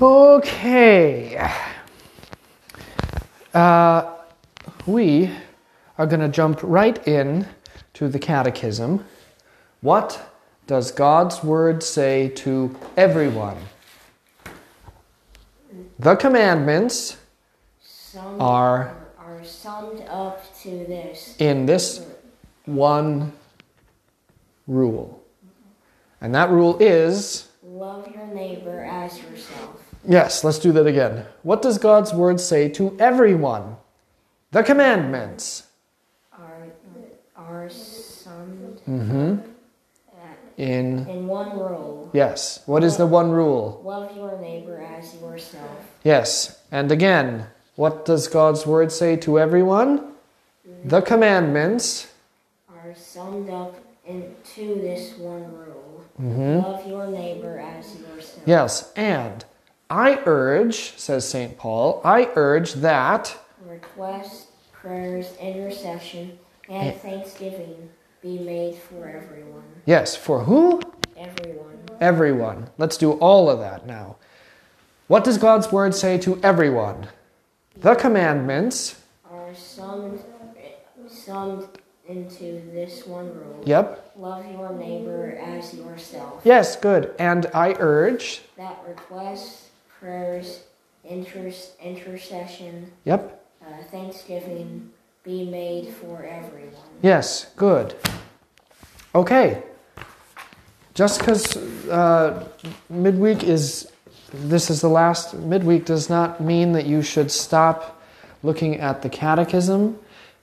Okay. Uh, we are going to jump right in to the catechism. What does God's word say to everyone? The commandments are are summed up to this. in this one rule. And that rule is Love your neighbor as yourself. Yes, let's do that again. What does God's word say to everyone? The commandments. Are, are summed hmm In in one rule. yes. What is the one rule? Love your neighbor as yourself. Yes. And again, what does God's word say to everyone? The commandments. Are summed up into this one rule. Mhm. Love your neighbor as yourself. Yes. And I urge, says St. Paul, I urge that Requests, prayers, intercession, and eh. thanksgiving be made for everyone. yes, for who? Everyone. Everyone. Let's do all of that now. What does God's word say to everyone? The commandments. Are summed, summed into this one rule. Yep. Love your neighbor as yourself. Yes, good. And I urge. That requests, prayers, inter- intercession, Yep. uh, thanksgiving be made for everyone. Yes, good. Okay. Just because uh, midweek is, this is the last midweek, does not mean that you should stop looking at the catechism.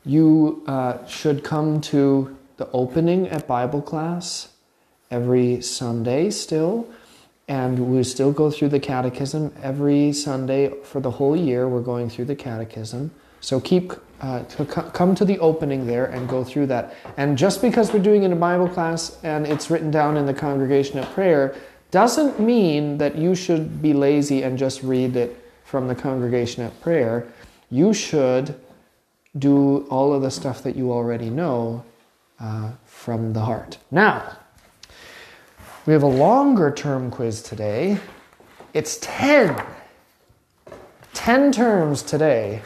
You uh, should come to the opening at Bible class every Sunday still. And we still go through the catechism every Sunday for the whole year. We're going through the catechism. So keep uh, to come to the opening there and go through that. And just because we're doing it in Bible class and it's written down in the congregation at prayer, doesn't mean that you should be lazy and just read it from the congregation at prayer. You should do all of the stuff that you already know uh, from the heart. Now, we have a longer term quiz today. It's 10. 10 terms today.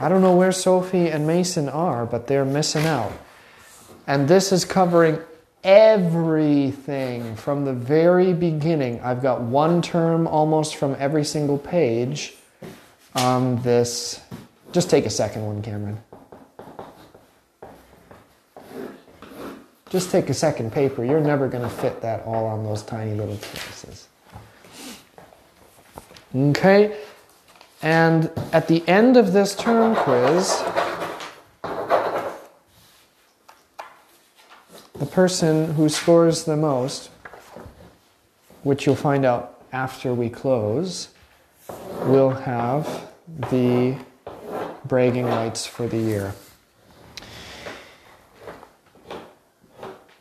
I don't know where Sophie and Mason are, but they're missing out. And this is covering everything from the very beginning. I've got one term almost from every single page on this. Just take a second one, Cameron. Just take a second paper. You're never going to fit that all on those tiny little places. Okay? And at the end of this term quiz, the person who scores the most, which you'll find out after we close, will have the bragging rights for the year.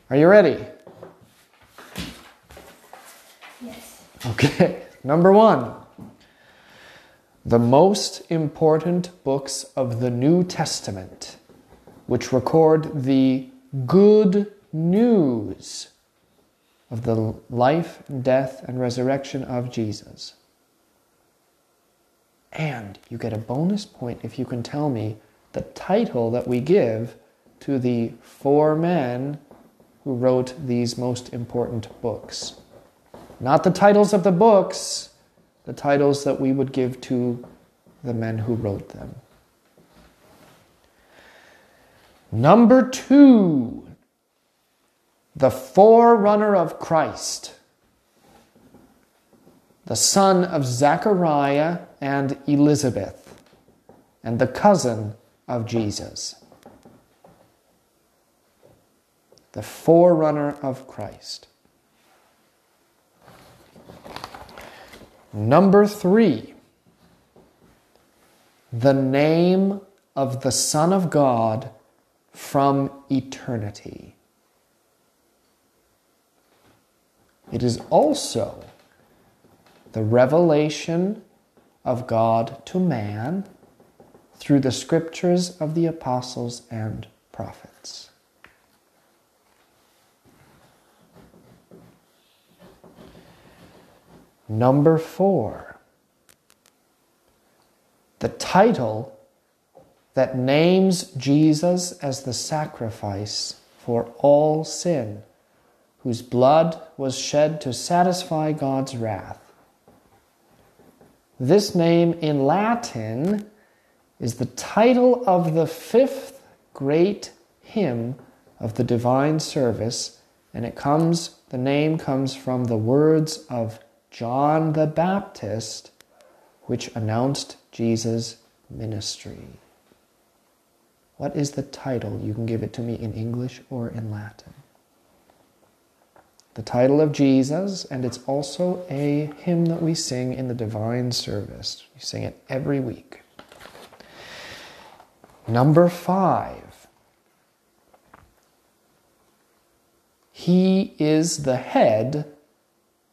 Are you ready? Yes. Okay, number one. The most important books of the New Testament, which record the good news of the life, death, and resurrection of Jesus. And you get a bonus point if you can tell me the title that we give to the four men who wrote these most important books. Not the titles of the books, the titles that we would give to the men who wrote them. Number two, the forerunner of Christ, the son of Zechariah and Elizabeth, and the cousin of Jesus. The forerunner of Christ. Number three, the name of the Son of God from eternity. It is also the revelation of God to man through the scriptures of the apostles and prophets. Number four, the title that names Jesus as the sacrifice for all sin, whose blood was shed to satisfy God's wrath. This name in Latin is the title of the fifth great hymn of the divine service, and it comes, the name comes from the words of John the Baptist, which announced Jesus' ministry. What is the title? You can give it to me in English or in Latin. The title of Jesus, and it's also a hymn that we sing in the divine service. We sing it every week. Number five. He is the head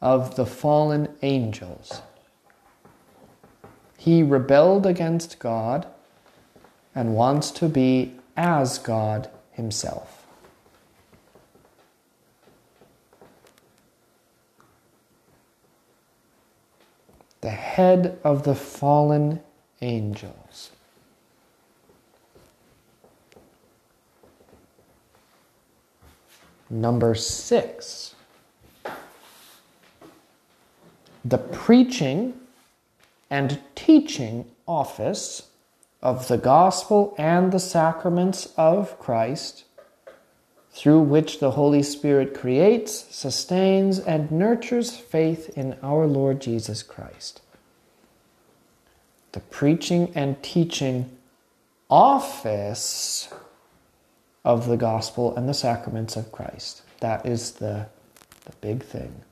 of the fallen angels. He rebelled against God and wants to be as God Himself. The head of the fallen angels. Number six, the preaching and teaching office of the gospel and the sacraments of Christ, through which the Holy Spirit creates, sustains, and nurtures faith in our Lord Jesus Christ. The preaching and teaching office of the gospel and the sacraments of Christ. That is the, the big thing.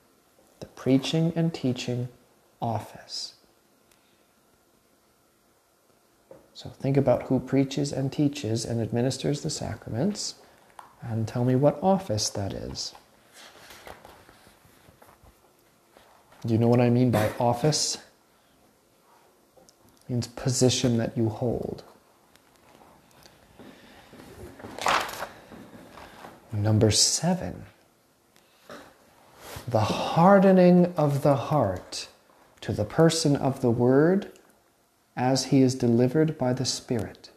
Preaching and teaching office. So think about who preaches and teaches and administers the sacraments and tell me what office that is. Do you know what I mean by office? It means position that you hold. Number seven, the hardening of the heart to the person of the Word as he is delivered by the Spirit.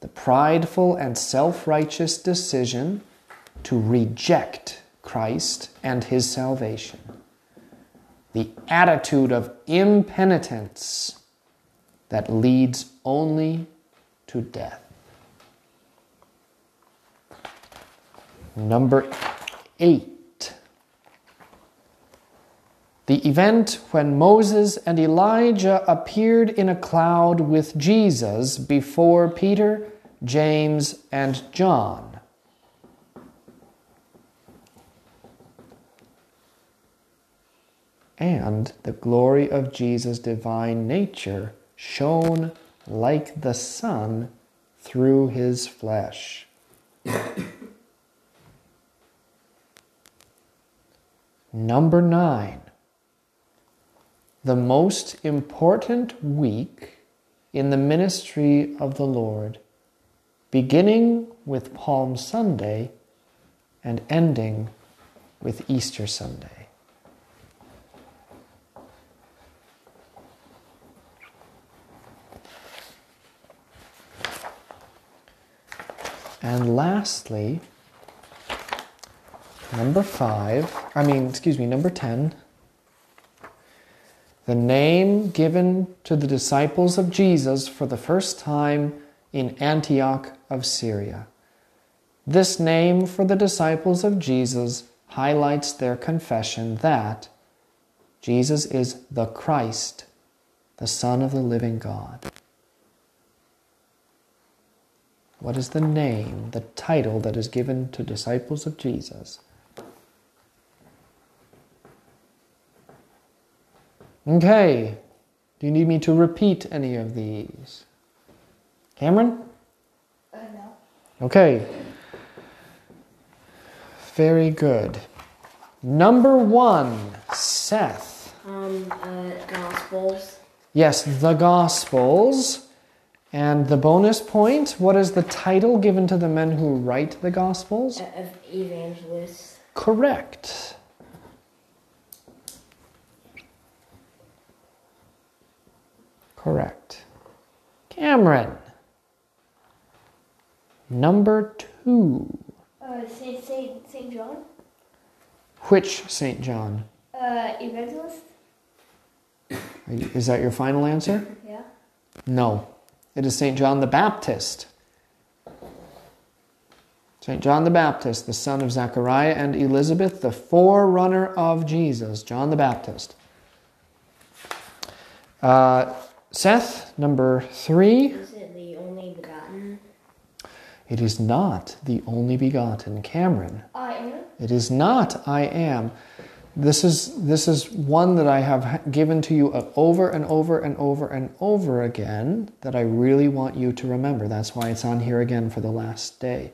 The prideful and self righteous decision to reject Christ and his salvation. The attitude of impenitence that leads only to death. Number eight. The event when Moses and Elijah appeared in a cloud with Jesus before Peter, James, and John. And the glory of Jesus' divine nature shone like the sun through his flesh. Number nine, the most important week in the ministry of the Lord, beginning with Palm Sunday and ending with Easter Sunday. And lastly, Number five, I mean, excuse me, number 10. The name given to the disciples of Jesus for the first time in Antioch of Syria. This name for the disciples of Jesus highlights their confession that Jesus is the Christ, the Son of the living God. What is the name, the title that is given to disciples of Jesus? Okay. Do you need me to repeat any of these? Cameron? Uh, no. Okay. Very good. Number one, Seth. Um, uh, Gospels. Yes, the Gospels. And the bonus point, what is the title given to the men who write the Gospels? uh, Of evangelists. Correct. Correct. Cameron. Number two. Uh, Saint Saint Saint John. Which St. John? Uh, evangelist. Are you- Is that your final answer? Yeah. No. It is St. John the Baptist. St. John the Baptist, the son of Zechariah and Elizabeth, the forerunner of Jesus, John the Baptist. Uh, Seth, number three. Is it the only begotten? It is not the only begotten. Cameron. I am. It is not I am. This is this is one that I have given to you over and over and over and over again that I really want you to remember. That's why it's on here again for the last day.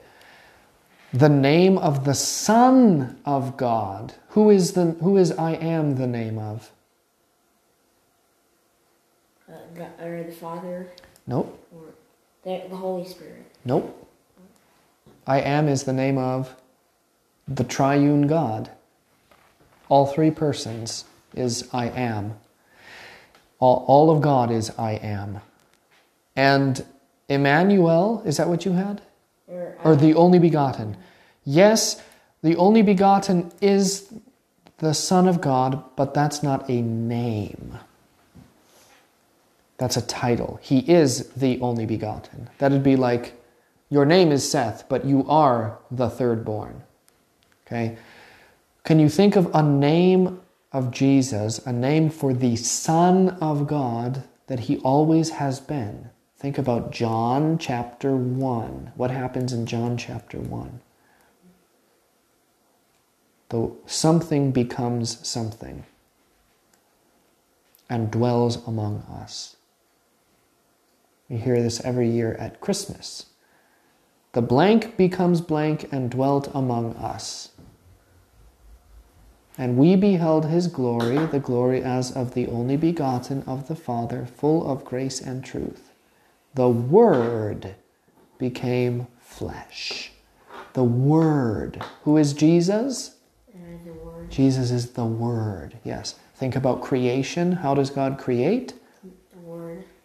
The name of the Son of God. Who is the who is I am the name of? Uh, God, or the Father? Nope. Or the, the Holy Spirit? Nope. I am is the name of the triune God. All three persons is I am. All, all of God is I am. And Emmanuel, is that what you had? Or, uh, Or the only begotten? Yes, the only begotten is the Son of God, but that's not a name. That's a title. He is the only begotten. That'd be like, your name is Seth, but you are the third born. Okay? Can you think of a name of Jesus, a name for the Son of God that he always has been? Think about John chapter 1. What happens in John chapter 1? The something becomes something and dwells among us. We hear this every year at Christmas. The blank becomes blank and dwelt among us. And we beheld his glory, the glory as of the only begotten of the Father, full of grace and truth. The Word became flesh. The Word. Who is Jesus? the Word? Jesus is the Word. Yes. Think about creation. How does God create?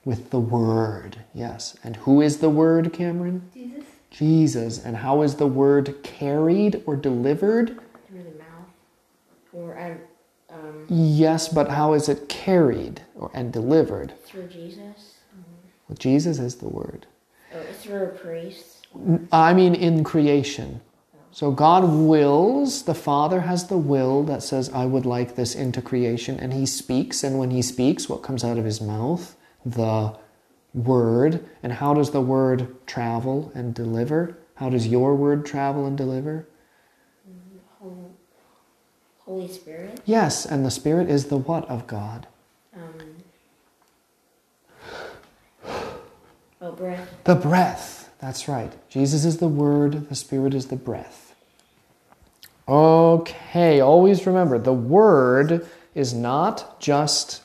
With the Word. Yes. And who is the Word, Cameron? Jesus. Jesus. And how is the Word carried or delivered? Through the mouth. Or um, um, Yes, but how is it carried or, and delivered? through Jesus? Well, Jesus is the Word. Or through a priest? I mean, in creation. So God wills, the Father has the will that says, I would like this into creation, and He speaks. And when He speaks, what comes out of His mouth? The Word. And how does the Word travel and deliver? How does your Word travel and deliver? Holy Spirit? Yes, and the Spirit is the what of God? Um, oh, breath. The breath. That's right. Jesus is the Word, the Spirit is the breath. Okay, always remember the Word is not just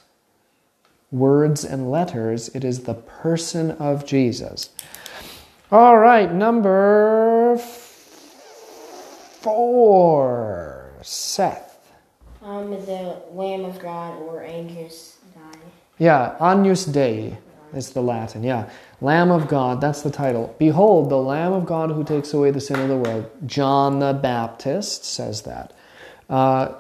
words and letters, it is the person of Jesus. All right, number four. Seth. Um, the Lamb of God or Agnus Dei. Yeah, Agnus Dei is the Latin. Yeah, Lamb of God, that's the title. Behold, the Lamb of God who takes away the sin of the world. John the Baptist says that. Uh,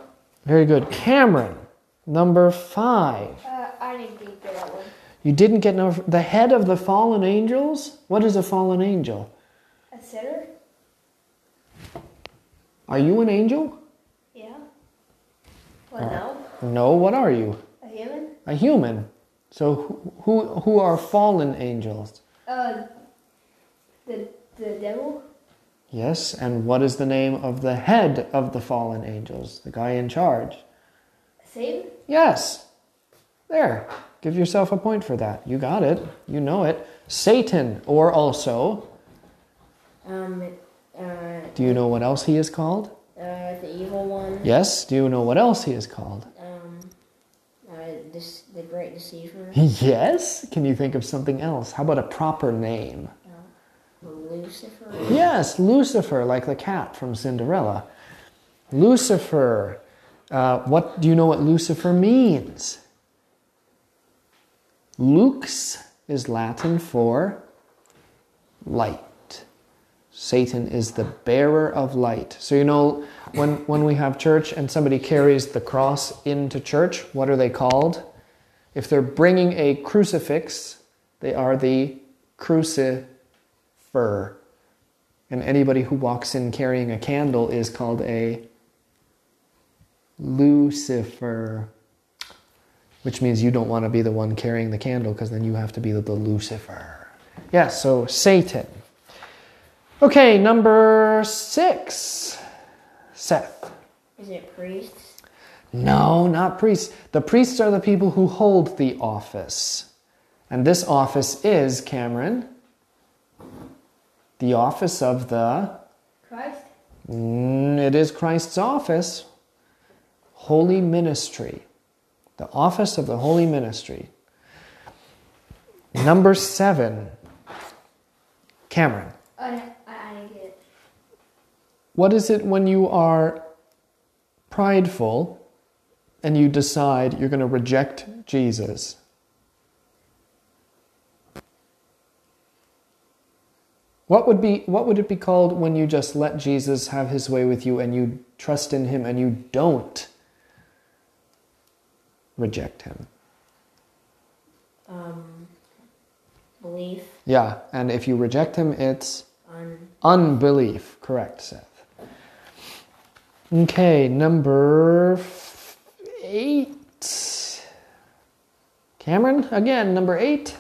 very good. Cameron, number five. Uh, I didn't get that one. You didn't get no, the head of the fallen angels? What is a fallen angel? A sinner? Are you an angel? Yeah. What now? No, what are you? A human? A human. So who, who, who are fallen angels? Uh, the the devil? Yes, and what is the name of the head of the fallen angels? The guy in charge? Satan? Yes. There. Give yourself a point for that. You got it. You know it. Satan, or also, Um, uh, do you know what else he is called? uh, the evil one. Yes. Do you know what else he is called? Um, uh, this, the great deceiver. Yes. Can you think of something else? How about a proper name? Lucifer. Yes, Lucifer, like the cat from Cinderella. Lucifer. Uh, what do you know what Lucifer means? Lux is Latin for light. Satan is the bearer of light. So, you know, when, when we have church and somebody carries the cross into church, what are they called? If they're bringing a crucifix, they are the crucifer. And anybody who walks in carrying a candle is called a Lucifer, which means you don't want to be the one carrying the candle because then you have to be the, the Lucifer. Yes, yeah, so Satan. Okay, number six. Seth. Is it priests? No, not priests. The priests are the people who hold the office. And this office is, Cameron, the office of the. Christ? Mm, it is Christ's office. Holy ministry. The office of the holy ministry. Number seven. Cameron. I, I, didn't get it. What is it when you are prideful and you decide you're going to reject Jesus? What would be what would it be called when you just let Jesus have his way with you and you trust in him and you don't reject him? Um, belief. Yeah, and if you reject him it's Un- unbelief. Correct, Seth. Okay, number f- eight. Cameron, again, number eight.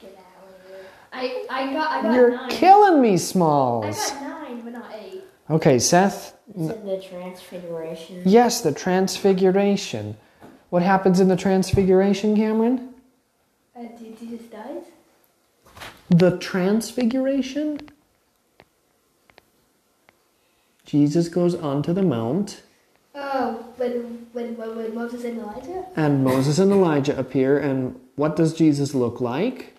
Get out of here. I, I got, I got You're nine. killing me, Smalls. I got nine, but not eight. Okay, Seth. Is it the transfiguration? Yes, the transfiguration. What happens in the transfiguration, Cameron? Uh, Jesus dies? The transfiguration? Jesus goes onto the mount, Oh, when, when, when, Moses and Elijah? and Moses and Elijah appear, and what does Jesus look like?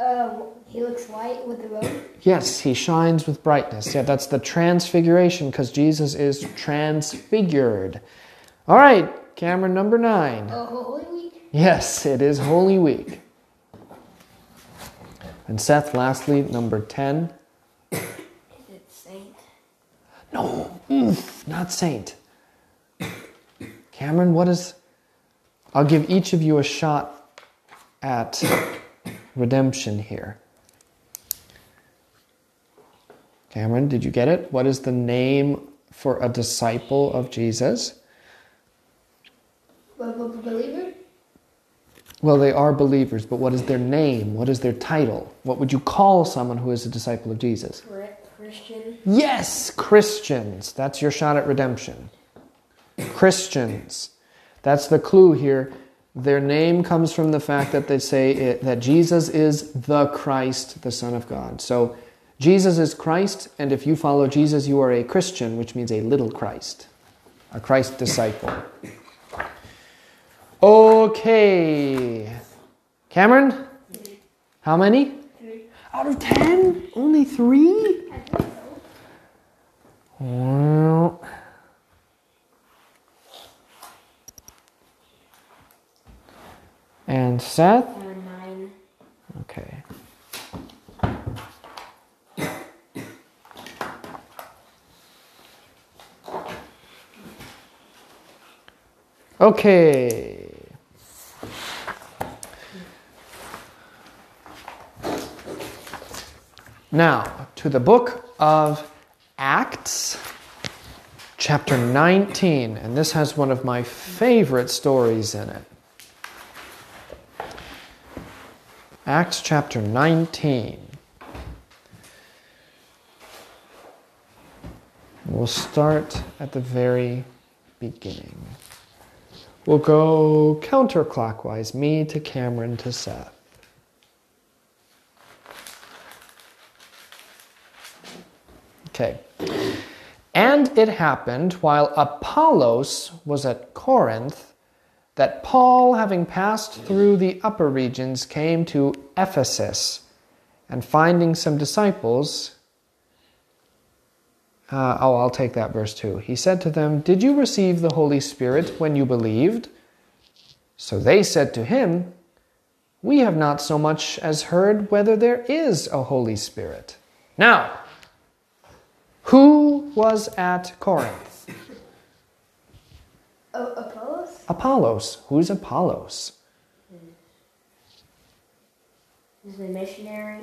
Um, he looks white with the robe. Yes, he shines with brightness. Yeah, that's the transfiguration because Jesus is transfigured. All right, Cameron, number nine. Oh, Holy Week? Yes, it is Holy Week. And Seth, lastly, number 10. Is it saint? No, mm, not saint. Cameron, what is. I'll give each of you a shot at redemption here. Cameron, did you get it? What is the name for a disciple of Jesus? Be- be- believer? Well, they are believers, but what is their name? What is their title? What would you call someone who is a disciple of Jesus? Chri- Christian? Yes, Christians. That's your shot at redemption. Christians. That's the clue here. Their name comes from the fact that they say it, that Jesus is the Christ, the Son of God. So Jesus is Christ, and if you follow Jesus, you are a Christian, which means a little Christ, a Christ disciple. Okay. Cameron? How many? Three. Out of ten? Only three? So. Well, and Seth? Uh, nine. Okay. Okay. Now, to the book of Acts, chapter 19, and this has one of my favorite stories in it. Acts chapter 19. We'll start at the very beginning. We'll go counterclockwise, me to Cameron to Seth. Okay. And it happened while Apollos was at Corinth that Paul, having passed through the upper regions, came to Ephesus, and finding some disciples, uh, oh, I'll take that verse too. He said to them, Did you receive the Holy Spirit when you believed? So they said to him, we have not so much as heard whether there is a Holy Spirit. Now, who was at Corinth? Oh, Apollos? Apollos. Who's Apollos? Is he a missionary?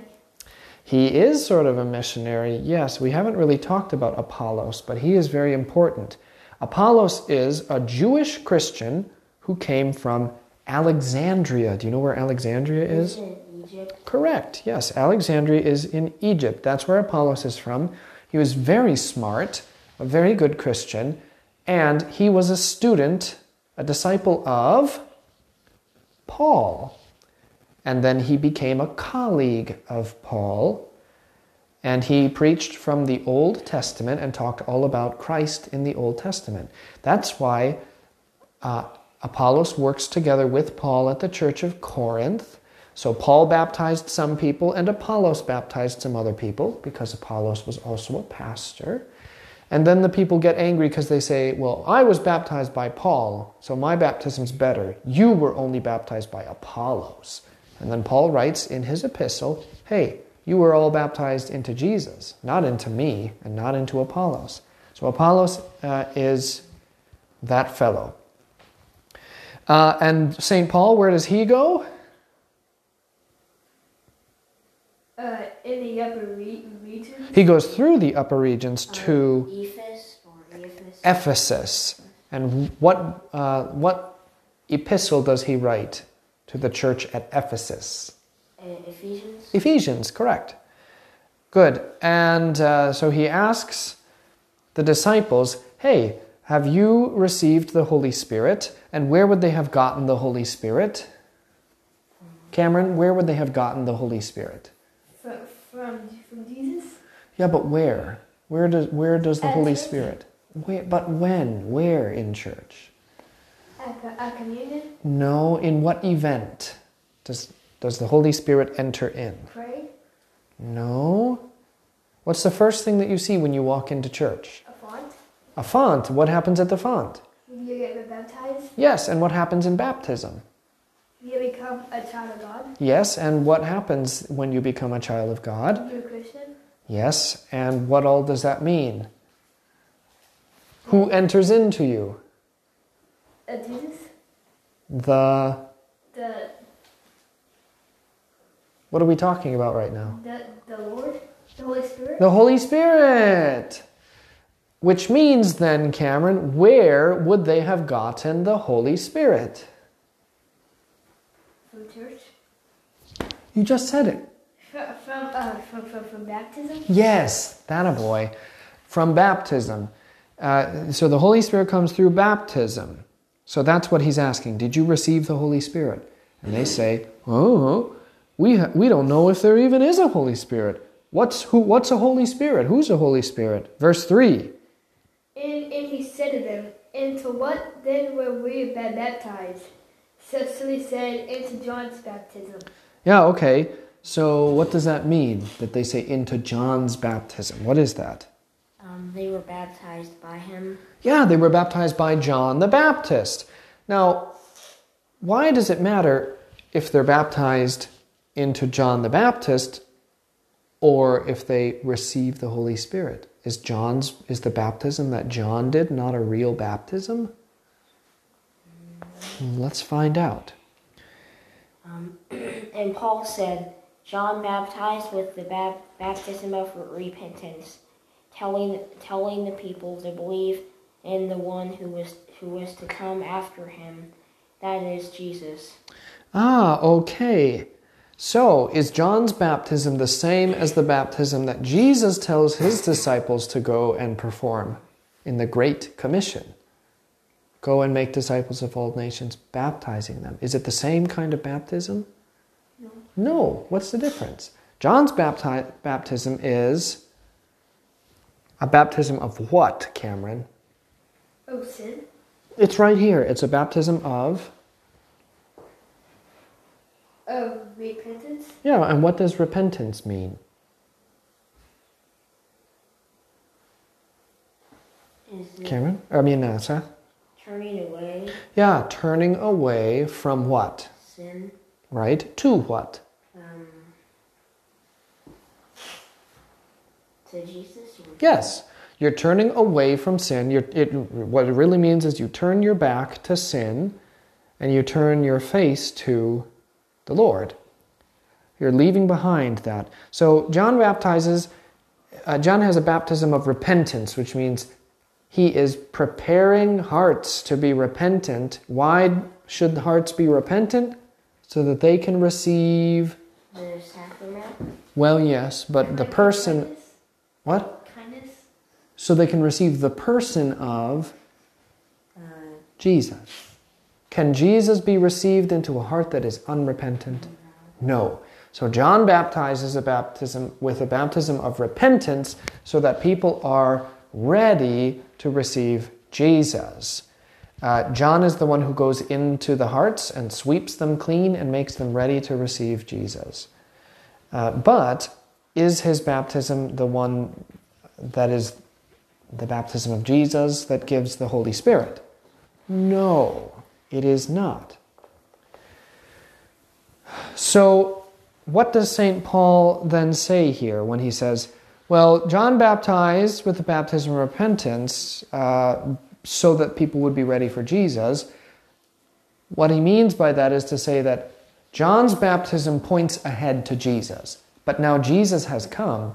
He is sort of a missionary, yes. We haven't really talked about Apollos, but he is very important. Apollos is a Jewish Christian who came from Alexandria. Do you know where Alexandria is? Egypt. Correct, yes. Alexandria is in Egypt. That's where Apollos is from. He was very smart, a very good Christian, and he was a student, a disciple of Paul. And then he became a colleague of Paul. And he preached from the Old Testament and talked all about Christ in the Old Testament. That's why uh, Apollos works together with Paul at the church of Corinth. So Paul baptized some people and Apollos baptized some other people because Apollos was also a pastor. And then the people get angry because they say, Well, I was baptized by Paul, so my baptism's better. You were only baptized by Apollos. And then Paul writes in his epistle, Hey, you were all baptized into Jesus, not into me and not into Apollos. So Apollos uh, is that fellow. Uh, and St. Paul, where does he go? Uh, in the upper re- region? He goes through the upper regions Uh, to Ephes or Ephes. Ephesus. And what, uh, what epistle does he write to the church at Ephesus? Uh, Ephesians. Ephesians, correct. Good. And uh, so he asks the disciples, Hey, have you received the Holy Spirit? And where would they have gotten the Holy Spirit? Cameron, where would they have gotten the Holy Spirit? From, from, Jesus? Yeah, but where? Where does where does the At Holy church. Spirit? Where, but when? Where in church? At, at communion? No, in what event does does the Holy Spirit enter in? Pray? No. What's the first thing that you see when you walk into church? A font? A font. What happens at the font? You get baptized? Yes, and what happens in baptism? You become a child of God? Yes, and what happens when you become a child of God? You're a Christian? Yes, and what all does that mean? Who enters into you? Uh, Jesus? The The, what are we talking about right now? the, the Lord? The Holy Spirit? The Holy Spirit. Which means then, Cameron, where would they have gotten the Holy Spirit? From church? You just said it. From, from, uh, from, from, from baptism? Yes, that a boy. From baptism. Uh, so the Holy Spirit comes through baptism. So that's what he's asking. Did you receive the Holy Spirit? And they say, Oh, we, ha- we don't know if there even is a Holy Spirit. What's, who, what's a Holy Spirit? Who's a Holy Spirit? Verse 3. And, and he said to them, Into what then were we baptized? So, so he said, Into John's baptism. Yeah, okay. So what does that mean that they say into John's baptism? What is that? Um, they were baptized by him. Yeah, they were baptized by John the Baptist. Now, why does it matter if they're baptized into John the Baptist or if they receive the Holy Spirit? Is John's is the baptism that John did not a real baptism? Let's find out. Um, and Paul said, John baptized with the bap- baptism of repentance, telling telling the people to believe in the one who was who was to come after him, that is Jesus. Ah, okay. So, is John's baptism the same as the baptism that Jesus tells his disciples to go and perform in the Great Commission? Go and make disciples of all nations, baptizing them. Is it the same kind of baptism? No. No. What's the difference? John's bapti- baptism is a baptism of what, Cameron? Oh, sin? It's right here. It's a baptism of. Of repentance? Yeah, and what does repentance mean? Cameron? I mean, uh, Seth? Turning away Yeah, turning away from what? sin? right? To what? Um, to Jesus? Yes, you're turning away from sin. You're, it, what it really means is you turn your back to sin and you turn your face to the Lord. You're leaving behind that. So John baptizes, uh, John has a baptism of repentance, which means he is preparing hearts to be repentant. Why should the hearts be repentant? So that they can receive, The sacrament? well, yes, but the person, Kindness? what? Kindness? So they can receive the person of Uh, Jesus. Can Jesus be received into a heart that is unrepentant? No. So John baptizes a baptism with a baptism of repentance so that people are ready to receive Jesus. Uh, John is the one who goes into the hearts and sweeps them clean and makes them ready to receive Jesus. Uh, but is his baptism the one that is the baptism of Jesus that gives the Holy Spirit? No, it is not. So, what does St. Paul then say here when he says, Well, John baptized with the baptism of repentance uh, so that people would be ready for Jesus? What he means by that is to say that John's baptism points ahead to Jesus. But now Jesus has come,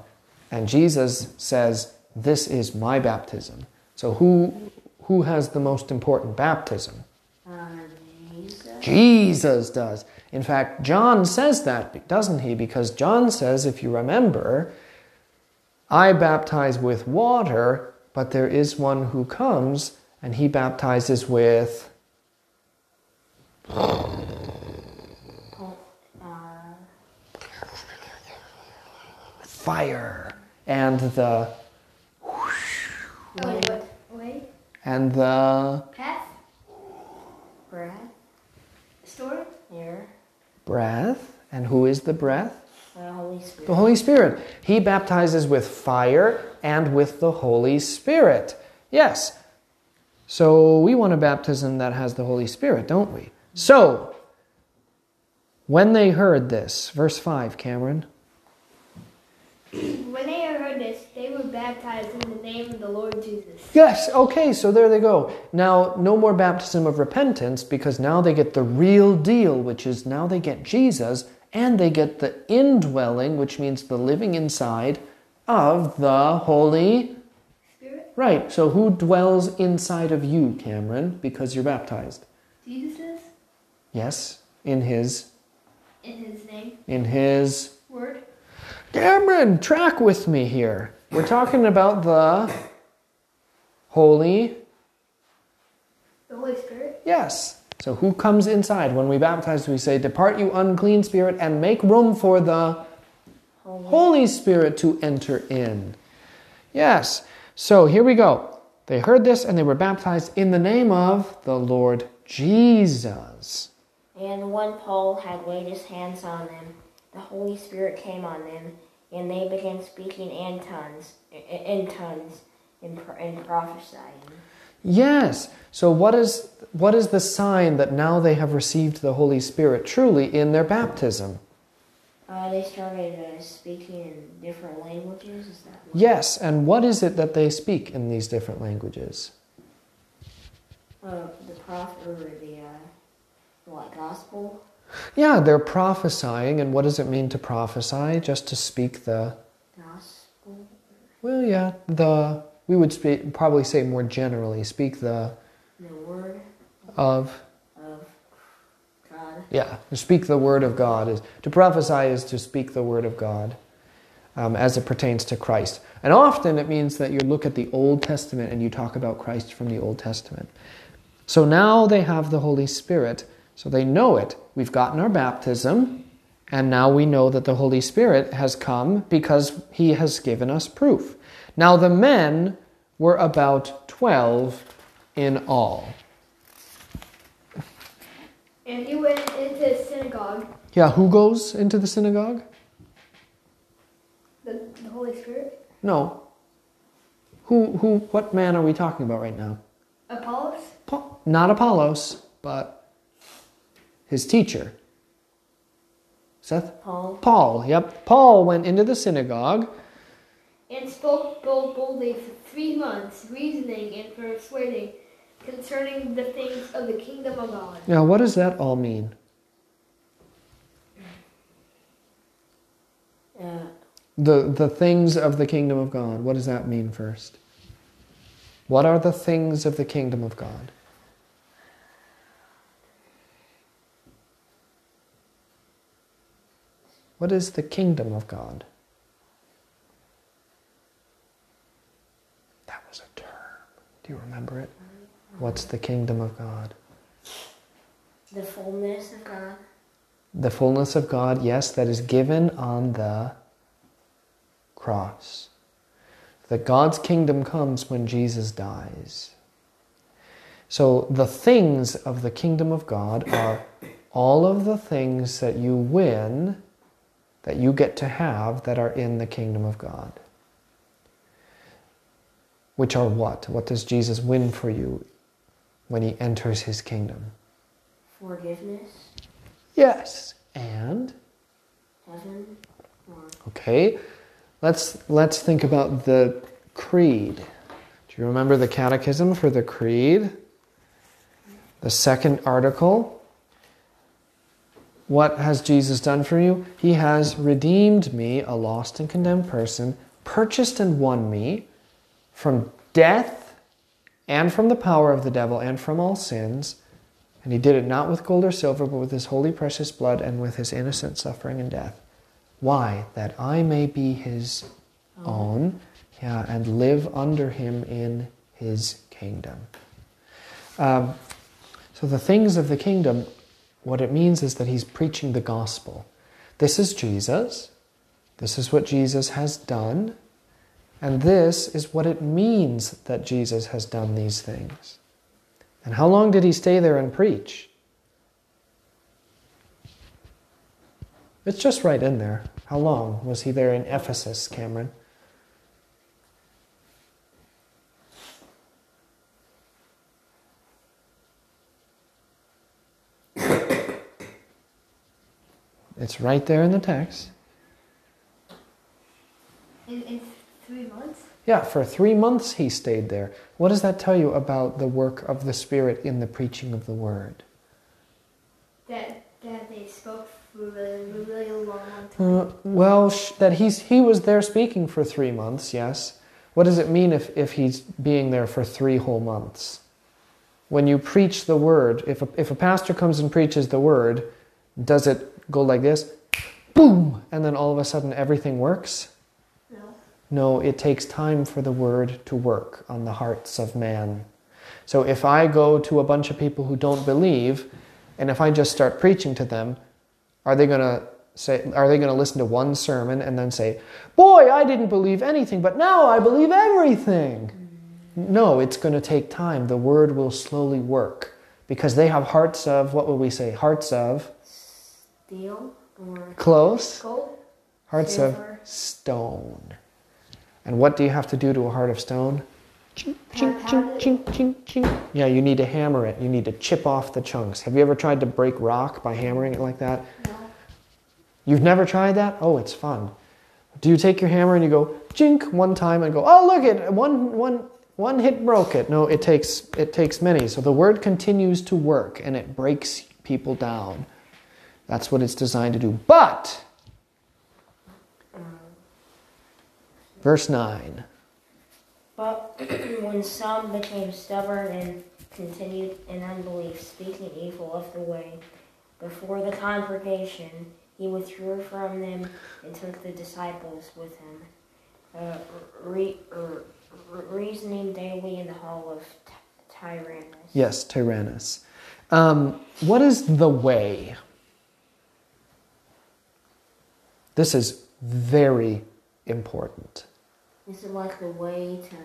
and Jesus says, This is my baptism. So, who, who has the most important baptism? uh, Jesus? Jesus does. In fact, John says that, doesn't he? Because John says, if you remember, I baptize with water, but there is one who comes and he baptizes with. Fire and the Wait. Wait? and the Path? breath? Store? Here. breath and who is the breath The Holy Spirit. the holy spirit he baptizes with fire and with the holy spirit yes so we want a baptism that has the holy spirit don't we so when they heard this verse 5 cameron When they heard this, they were baptized in the name of the Lord Jesus. Yes, okay, so there they go. Now, no more baptism of repentance because now they get the real deal, which is now they get Jesus and they get the indwelling, which means the living inside of the Holy. Spirit? Right, so who dwells inside of you, Cameron, because you're baptized? Jesus? Yes, in His. In his name? In His. Word? Cameron, track with me here. We're talking about the Holy. The Holy Spirit? Yes. So who comes inside? When we baptize, we say, Depart, you unclean spirit, and make room for the Holy. Holy Spirit to enter in. Yes. So here we go. They heard this and they were baptized in the name of the Lord Jesus. And when Paul had laid his hands on them, the Holy Spirit came on them, and they began speaking in tongues, in tongues, and, and prophesying. Yes. So what is what is the sign that now they have received the Holy Spirit truly in their baptism? Uh, they started uh, speaking in different languages. Is that what? Yes, and what is it that they speak in these different languages? Uh, the prophet or the uh, what gospel? Yeah, they're prophesying, and what does it mean to prophesy? Just to speak the Gospel. well, yeah, the we would speak, probably say more generally, speak the The word of of God. yeah, to speak the word of God is to prophesy is to speak the word of God um, as it pertains to Christ, and often it means that you look at the Old Testament and you talk about Christ from the Old Testament. So now they have the Holy Spirit, so they know it. We've gotten our baptism, and now we know that the Holy Spirit has come because He has given us proof. Now the men were about 12 in all. And he went into the synagogue, Yeah, who goes into the synagogue? the, the Holy Spirit, No. Who, who, what man are we talking about right now? Apollos, Pa- Not Apollos, but his teacher. Seth? Paul Paul. Yep. Paul went into the synagogue. And spoke bold- boldly for three months, reasoning and persuading concerning the things of the kingdom of God. Now, what does that all mean? uh, The, the things of the kingdom of God. What does that mean first? What are the things of the kingdom of God? What is the kingdom of God? That was a term. Do you remember it? What's the kingdom of God? the fullness of God. The fullness of God, yes, that is given on the cross. That God's kingdom comes when Jesus dies. So the things of the kingdom of God are all of the things that you win, that you get to have, that are in the kingdom of God. Which are what? What does Jesus win for you when he enters his kingdom? Forgiveness, Yes. And heaven, Okay, let's let's think about the creed. Do you remember the catechism for the creed? The second article. What has Jesus done for you? He has redeemed me, a lost and condemned person, purchased and won me from death and from the power of the devil and from all sins. And he did it not with gold or silver, but with his holy precious blood and with his innocent suffering and death. Why? That I may be his own, yeah, and live under him in his kingdom. Um, so the things of the kingdom, what it means is that he's preaching the gospel. This is Jesus. This is what Jesus has done. And this is what it means that Jesus has done these things. And how long did he stay there and preach? It's just right in there. How long was he there in Ephesus, Cameron? It's right there in the text. Months? Yeah, for three months he stayed there. What does that tell you about the work of the Spirit in the preaching of the Word? That, that they spoke for a really, really long, time. Uh, well, sh- that he's he was there speaking for three months. Yes. What does it mean if if he's being there for three whole months? When you preach the word, if a, if a pastor comes and preaches the word, does it go like this, boom, and then all of a sudden everything works? No. It takes time for the word to work on the hearts of man. So if I go to a bunch of people who don't believe, and if I just start preaching to them, are they going to say are they going to listen to one sermon and then say, "Boy, I didn't believe anything, but now I believe everything." No, it's going to take time. The word will slowly work because they have hearts of what would we say? Hearts of steel, or close, Gold? hearts Silver. of stone. And what do you have to do to a heart of stone? Ching, ching, ching, ching, ching. Yeah, you need to hammer it. You need to chip off the chunks. Have you ever tried to break rock by hammering it like that? no, You've never tried that? Oh, it's fun. Do you take your hammer and you go jink one time and go, oh look it one one one hit broke it. No, it takes it takes many. So the word continues to work and it breaks people down. That's what it's designed to do. But verse 9. But when some became stubborn and continued in unbelief, speaking evil of the way, before the congregation, he withdrew from them and took the disciples with him, uh, re- er, re- reasoning daily in the hall of Ty- Tyrannus. Yes, Tyrannus. Um, what is the way? This is very important. Is it like the way to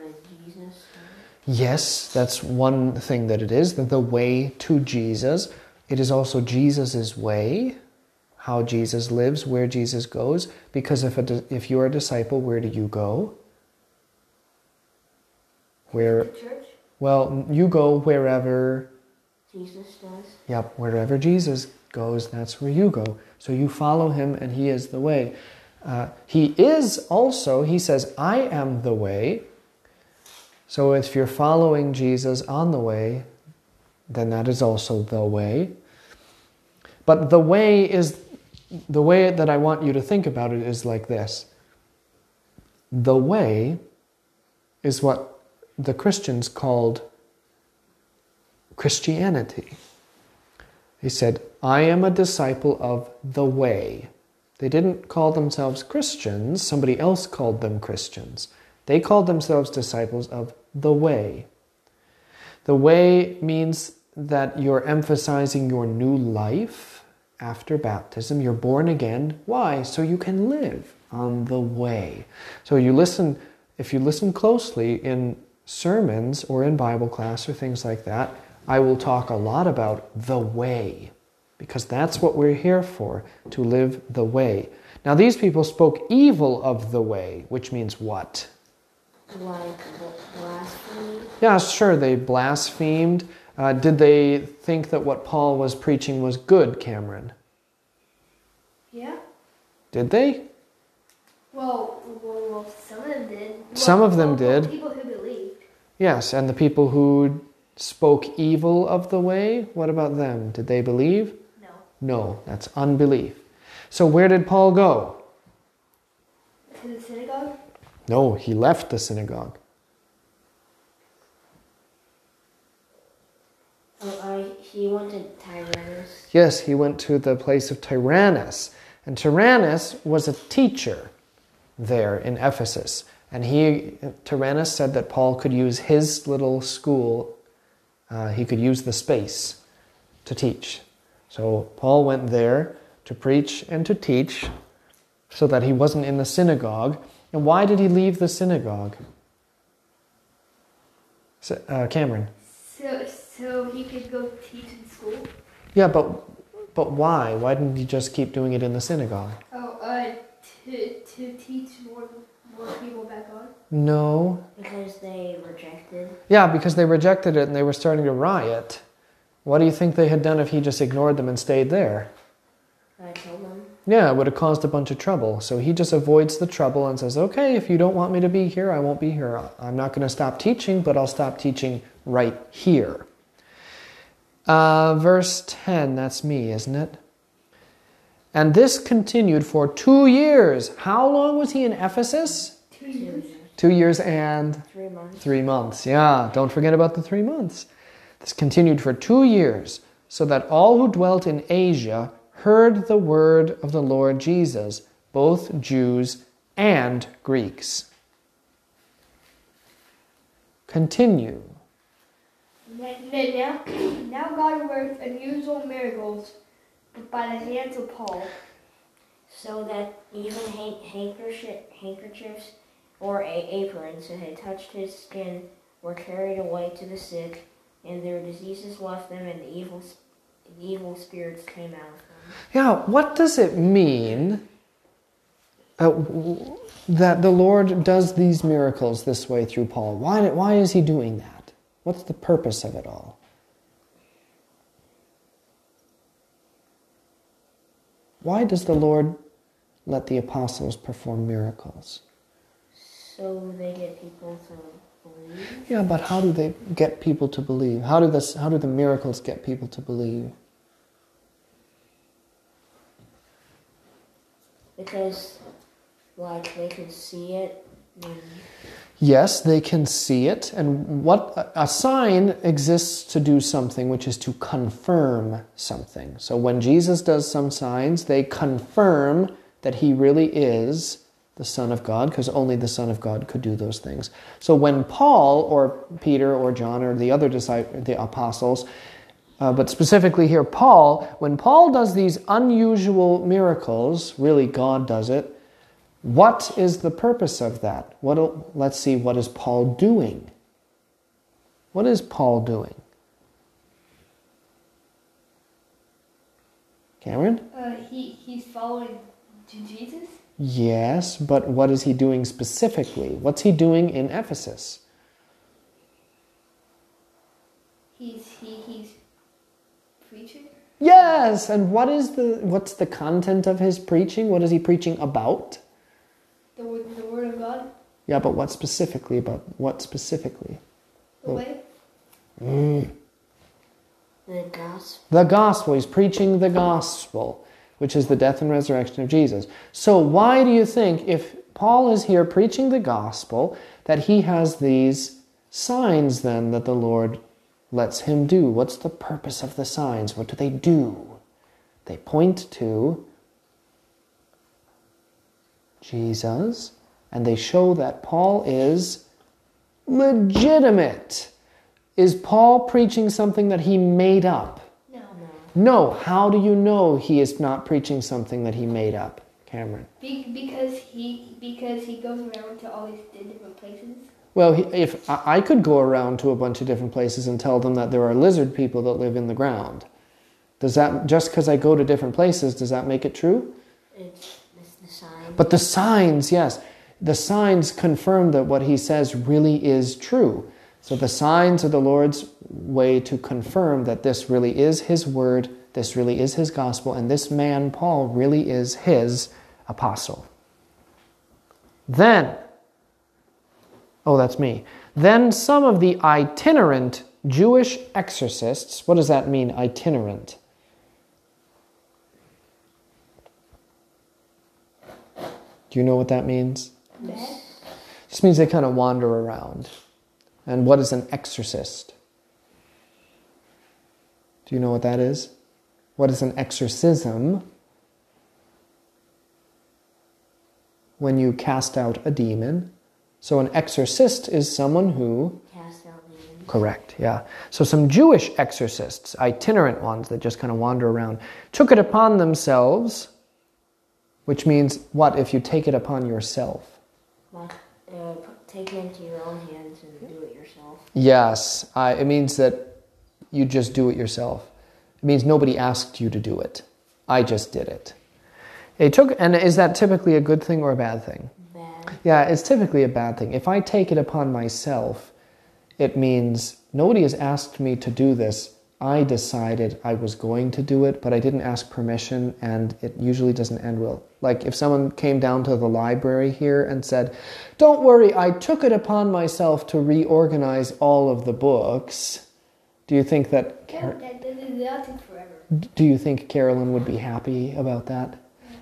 Jesus? Yes, that's one thing that it is, the way to Jesus. It is also Jesus' way, how Jesus lives, where Jesus goes. Because if, a, if you're a disciple, where do you go? Where, church? well, you go wherever, Jesus does. yep, wherever Jesus goes, that's where you go. So you follow him, and he is the way. Uh, he is also, he says, I am the way. So if you're following Jesus on the way, then that is also the way. But the way is the way that I want you to think about it is like this. The way is what the Christians called Christianity. He said, I am a disciple of the way. They didn't call themselves Christians, somebody else called them Christians. They called themselves disciples of the way. The way means that you're emphasizing your new life after baptism. You're born again. Why? So you can live on the way. So you listen, if you listen closely in sermons or in Bible class or things like that, I will talk a lot about the way because that's what we're here for, to live the way. Now, these people spoke evil of the way, which means what? Like blasphemy. Yeah, sure, they blasphemed. Uh, did they think that what Paul was preaching was good, Cameron? Yeah. Did they? Well, well, well some of them did. Some of them well, well, did. People who believed. Yes, and the people who spoke evil of the way, what about them? Did they believe? No. That's unbelief. So where did Paul go? To the synagogue. No, he left the synagogue. Oh, I, he went to Tyrannus. Yes, he went to the place of Tyrannus. And Tyrannus was a teacher there in Ephesus. And he, Tyrannus said that Paul could use his little school, uh, he could use the space to teach. So Paul went there to preach and to teach so that he wasn't in the synagogue. And why did he leave the synagogue? So, uh, Cameron. So, so he could go teach in school. Yeah, but but why? Why didn't he just keep doing it in the synagogue? Oh, uh, to to teach more more people back on. No. Because they rejected. Yeah, because they rejected it and they were starting to riot. What do you think they had done if he just ignored them and stayed there? I told them. Yeah, it would have caused a bunch of trouble. So he just avoids the trouble and says, okay, if you don't want me to be here, I won't be here. I'm not going to stop teaching, but I'll stop teaching right here. Uh, verse 10, that's me, isn't it? And this continued for two years. How long was he in Ephesus? Two years. Two years and Three months. Three months, yeah. Don't forget about the three months. This continued for two years, so that all who dwelt in Asia heard the word of the Lord Jesus, both Jews and Greeks. Continue. Now, now God worked unusual miracles by the hands of Paul. So that even handkerchiefs or aprons that had touched his skin were carried away to the sick, and their diseases left them, and the evil, the evil spirits came out of them. Yeah, what does it mean uh, that the Lord does these miracles this way through Paul? Why, why is he doing that? What's the purpose of it all? Why does the Lord let the apostles perform miracles? So they get people to believe. Yeah, but how do they get people to believe? How do, this, how do the miracles get people to believe? Because, like, they could see it. Yes, they can see it. And what a sign exists to do something, which is to confirm something. So when Jesus does some signs, they confirm that he really is the Son of God, because only the Son of God could do those things. So when Paul or Peter or John or the other disciples, the apostles, uh, but specifically here, Paul, when Paul does these unusual miracles, really God does it, what is the purpose of that? What, let's see, what is Paul doing? What is Paul doing? Cameron? Uh, he he's following to Jesus. Yes, but what is he doing specifically? What's he doing in Ephesus? He's he he's preaching. Yes, and what is the what's the content of his preaching? What is he preaching about? The word, the word of God, Yeah, but what specifically about what specifically? the way. Mm. The gospel. The gospel. He's preaching the gospel, which is the death and resurrection of Jesus. So why do you think if Paul is here preaching the gospel that he has these signs then that the Lord lets him do? What's the purpose of the signs? What do they do? They point to Jesus and they show that Paul is legitimate. Is Paul preaching something that he made up? No. No. How do you know he is not preaching something that he made up, Cameron? Be, because he because he goes around to all these different places. Well, he- if I I could go around to a bunch of different places and tell them that there are lizard people that live in the ground, does that just because I go to different places does that make it true? It's, it's the sign. But the signs, yes, the signs confirm that what he says really is true. So the signs are the Lord's way to confirm that this really is his word, this really is his gospel, and this man, Paul, really is his apostle. Then, oh, that's me. Then some of the itinerant Jewish exorcists, what does that mean, itinerant? Do you know what that means? Bad. This means they kind of wander around. And what is an exorcist? Do you know what that is? What is an exorcism? When you cast out a demon. So an exorcist is someone who Cast out demons. Correct, yeah. So some Jewish exorcists, itinerant ones that just kind of wander around, took it upon themselves, which means what if you take it upon yourself? Uh, p- take it into your own hands and do it yourself. Yes, I, it means that you just do it yourself. It means nobody asked you to do it. I just did it. It took, and is that typically a good thing or a bad thing? Bad. Yeah, it's typically a bad thing. If I take it upon myself, it means nobody has asked me to do this. I decided I was going to do it, but I didn't ask permission, and it usually doesn't end well. Like if someone came down to the library here and said, Don't worry, I took it upon myself to reorganize all of the books. Do you think that Car- That, that, that, that'll forever. do you think Carolyn would be happy about that?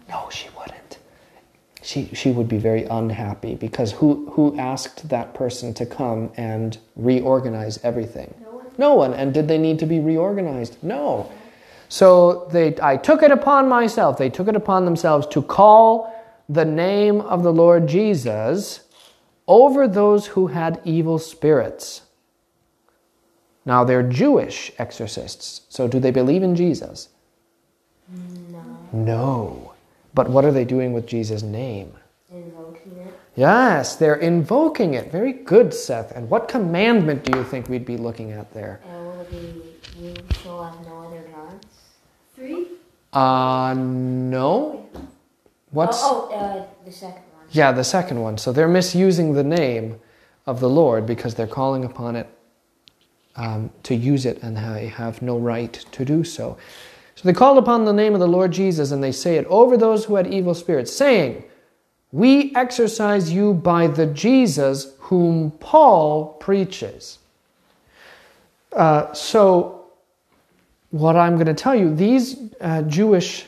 No, she wouldn't. She she would be very unhappy because who who asked that person to come and reorganize everything? No. No one. And did they need to be reorganized? No. So they I took it upon myself. They took it upon themselves to call the name of the Lord Jesus over those who had evil spirits. Now they're Jewish exorcists. So do they believe in Jesus? No. No. But what are they doing with Jesus' name? Invoking it. Yes, they're invoking it. Very good, Seth. And what commandment do you think we'd be looking at there? And will it be, you shall have no other gods? Three. Uh, no. What's. Oh, oh uh, the second one. Yeah, the second one. So they're misusing the name of the Lord because they're calling upon it um, to use it and they have no right to do so. So they called upon the name of the Lord Jesus and they say it over those who had evil spirits, saying, We exorcise you by the Jesus whom Paul preaches. Uh, so, what I'm going to tell you, these uh, Jewish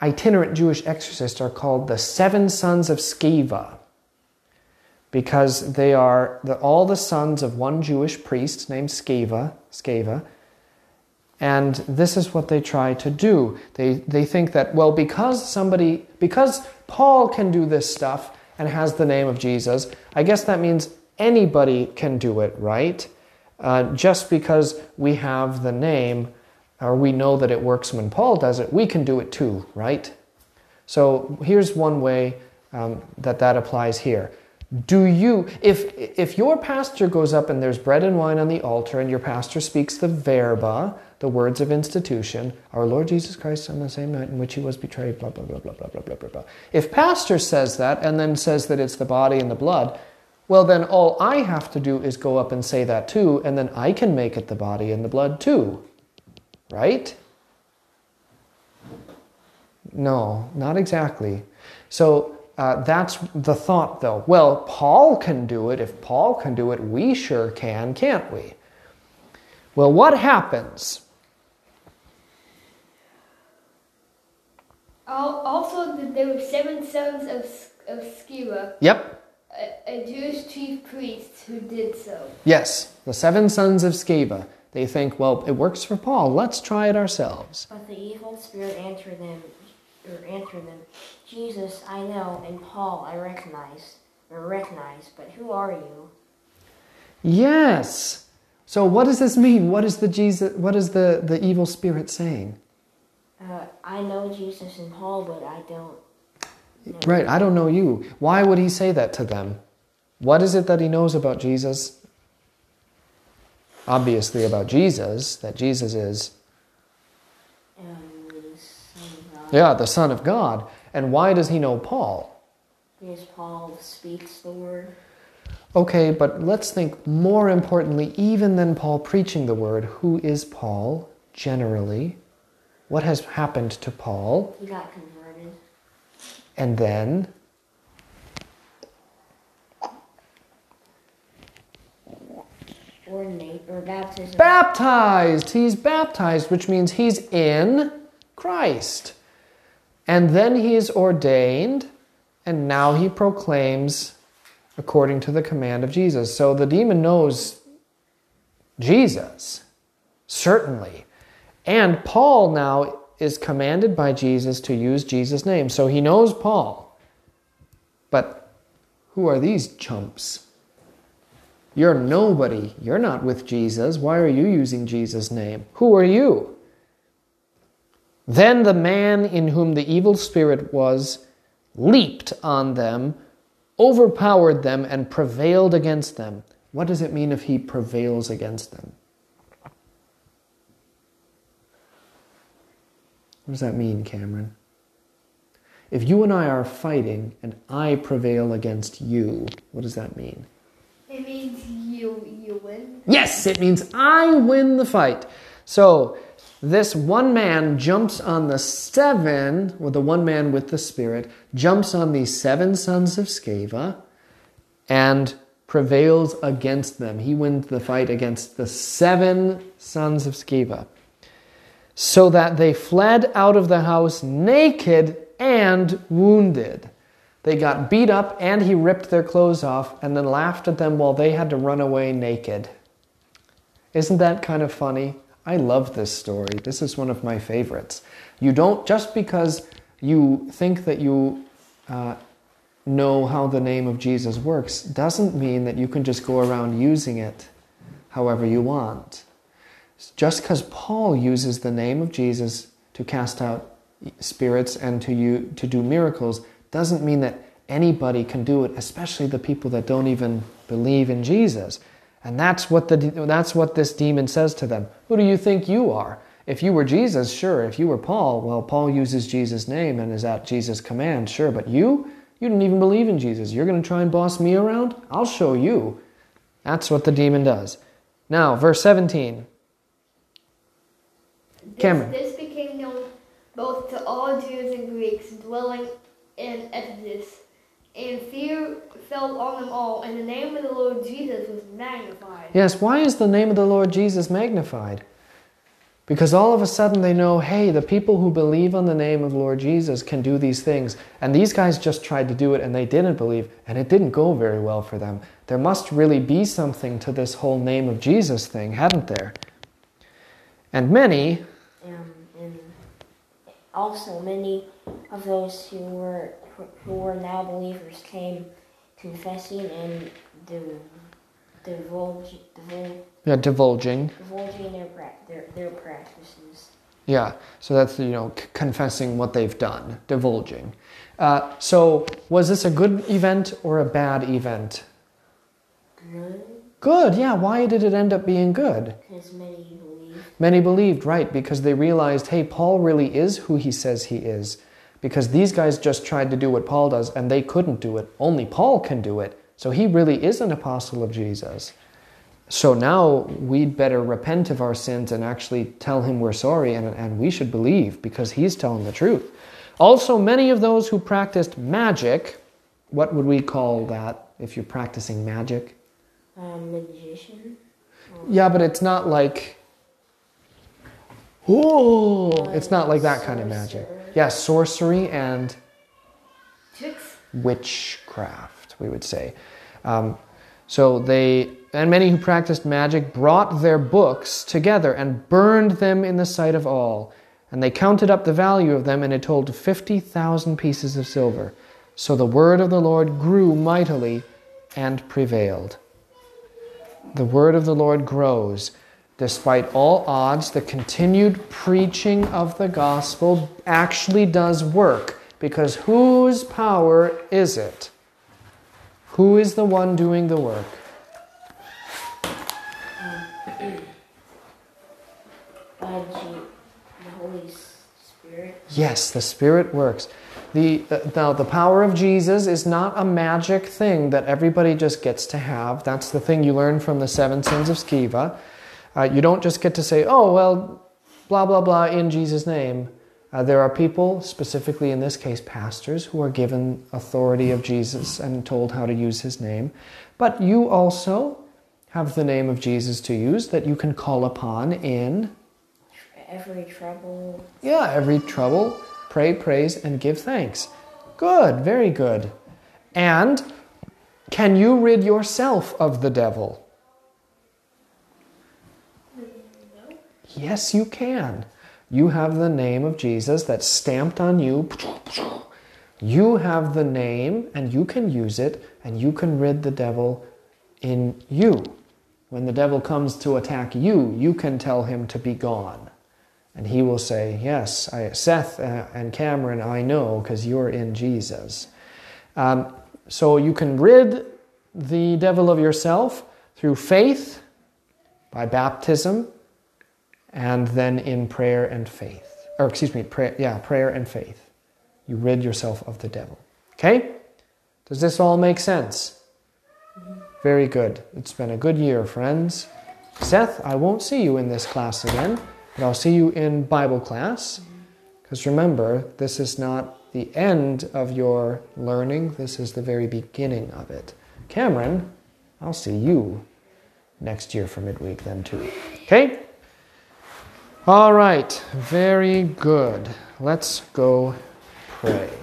itinerant Jewish exorcists are called the seven sons of Sceva because they are the, all the sons of one Jewish priest named Sceva, Sceva. And this is what they try to do. They, they think that, well, because somebody, because Paul can do this stuff and has the name of Jesus, I guess that means anybody can do it, right? Uh, just because we have the name or we know that it works when Paul does it, we can do it too, right? So here's one way um, that that applies here. Do you, if if your pastor goes up and there's bread and wine on the altar, and your pastor speaks the verba, the words of institution, our Lord Jesus Christ on the same night in which he was betrayed, blah blah blah blah blah blah blah blah blah. If pastor says that and then says that it's the body and the blood, well then all I have to do is go up and say that too, and then I can make it the body and the blood too, right? No, not exactly. So uh, that's the thought, though. Well, Paul can do it. If Paul can do it, we sure can, can't we? Well, what happens? Also, there were seven sons of, of Sceva, Yep, a, a Jewish chief priest, who did so. yes, the seven sons of Sceva. They think, well, it works for Paul. Let's try it ourselves. But the evil spirit answered them, or answered them, Jesus, I know, and Paul, I recognize, or recognize, but who are you? Yes. So what does this mean? What is the Jesus? What is the the evil spirit saying? Uh, I know Jesus and Paul, but I don't. know Right, I don't know you. Why would he say that to them? What is it that he knows about Jesus? Obviously, about Jesus, that Jesus is, Um, the Son of God. yeah, the Son of God. And why does he know Paul? Because Paul speaks the word. Okay, but let's think more importantly, even than Paul preaching the word, who is Paul generally? What has happened to Paul? He got converted. And then, Ordinate, or baptism. baptized. He's baptized, which means he's in Christ. And then he is ordained, and now he proclaims according to the command of Jesus. So the demon knows Jesus, certainly. And Paul now is commanded by Jesus to use Jesus' name. So he knows Paul. But who are these chumps? You're nobody. You're not with Jesus. Why are you using Jesus' name? Who are you? Then the man in whom the evil spirit was leaped on them, overpowered them, and prevailed against them. What does it mean if he prevails against them? What does that mean, Cameron? If you and I are fighting and I prevail against you, what does that mean? It means you you win. Yes, it means I win the fight. So this one man jumps on the seven, or the one man with the spirit, jumps on the seven sons of Sceva and prevails against them. He wins the fight against the seven sons of Sceva. So that they fled out of the house naked and wounded. They got beat up and he ripped their clothes off and then laughed at them while they had to run away naked. Isn't that kind of funny? I love this story. This is one of my favorites. You don't, just because you think that you uh, know how the name of Jesus works, doesn't mean that you can just go around using it however you want. Just because Paul uses the name of Jesus to cast out spirits and to, you, to do miracles doesn't mean that anybody can do it, especially the people that don't even believe in Jesus. And that's what, the, that's what this demon says to them. Who do you think you are? If you were Jesus, sure. If you were Paul, well, Paul uses Jesus' name and is at Jesus' command, sure. But you, you didn't even believe in Jesus. You're going to try and boss me around? I'll show you. That's what the demon does. Now, verse 17. This, Cameron. this became known both to all Jews and Greeks dwelling in Ephesus, and fear fell on them all, and the name of the Lord Jesus was magnified. Yes, why is the name of the Lord Jesus magnified? Because all of a sudden they know, hey, the people who believe on the name of Lord Jesus can do these things. And these guys just tried to do it and they didn't believe, and it didn't go very well for them. There must really be something to this whole name of Jesus thing, hadn't there? And many, Um, and also many of those who were who were now believers came confessing and div- divulge, divul- yeah, divulging, divulging their, pra- their their practices. Yeah, so that's you know c- confessing what they've done, divulging. Uh, so was this a good event or a bad event? Good, Good, yeah. Why did it end up being good? because many believe. Many believed, right, because they realized, hey, Paul really is who he says he is. Because these guys just tried to do what Paul does and they couldn't do it. Only Paul can do it. So he really is an apostle of Jesus. So now we'd better repent of our sins and actually tell him we're sorry and, and we should believe because he's telling the truth. Also, many of those who practiced magic, what would we call that if you're practicing magic? Um, magician. Yeah, but it's not like. Oh, it's not like that kind of magic. Yeah, sorcery and Tricks. witchcraft, we would say. Um, so they, and many who practiced magic brought their books together and burned them in the sight of all. And they counted up the value of them, and it told 50,000 pieces of silver. So the word of the Lord grew mightily and prevailed. The word of the Lord grows. Despite all odds, the continued preaching of the gospel actually does work. Because whose power is it? Who is the one doing the work? Yes, the Spirit works. The, uh, now, the power of Jesus is not a magic thing that everybody just gets to have. That's the thing you learn from the seven sins of Sceva. Uh, you don't just get to say, oh, well, blah, blah, blah, in Jesus' name. Uh, there are people, specifically in this case pastors, who are given authority of Jesus and told how to use his name. But you also have the name of Jesus to use that you can call upon in Every trouble. yeah, every trouble, pray, praise, and give thanks. Good, very good. And can you rid yourself of the devil? Yes, you can. You have the name of Jesus that's stamped on you. You have the name, and you can use it, and you can rid the devil in you. When the devil comes to attack you, you can tell him to be gone. And he will say, Yes, I, Seth uh, and Cameron, I know because you're in Jesus. Um, so you can rid the devil of yourself through faith, by baptism, and then in prayer and faith. Or, excuse me, prayer, yeah, prayer and faith. You rid yourself of the devil. Okay? Does this all make sense? Very good. It's been a good year, friends. Seth, I won't see you in this class again, but I'll see you in Bible class. Because remember, this is not the end of your learning, this is the very beginning of it. Cameron, I'll see you next year for midweek then too. Okay? All right, very good. Let's go pray.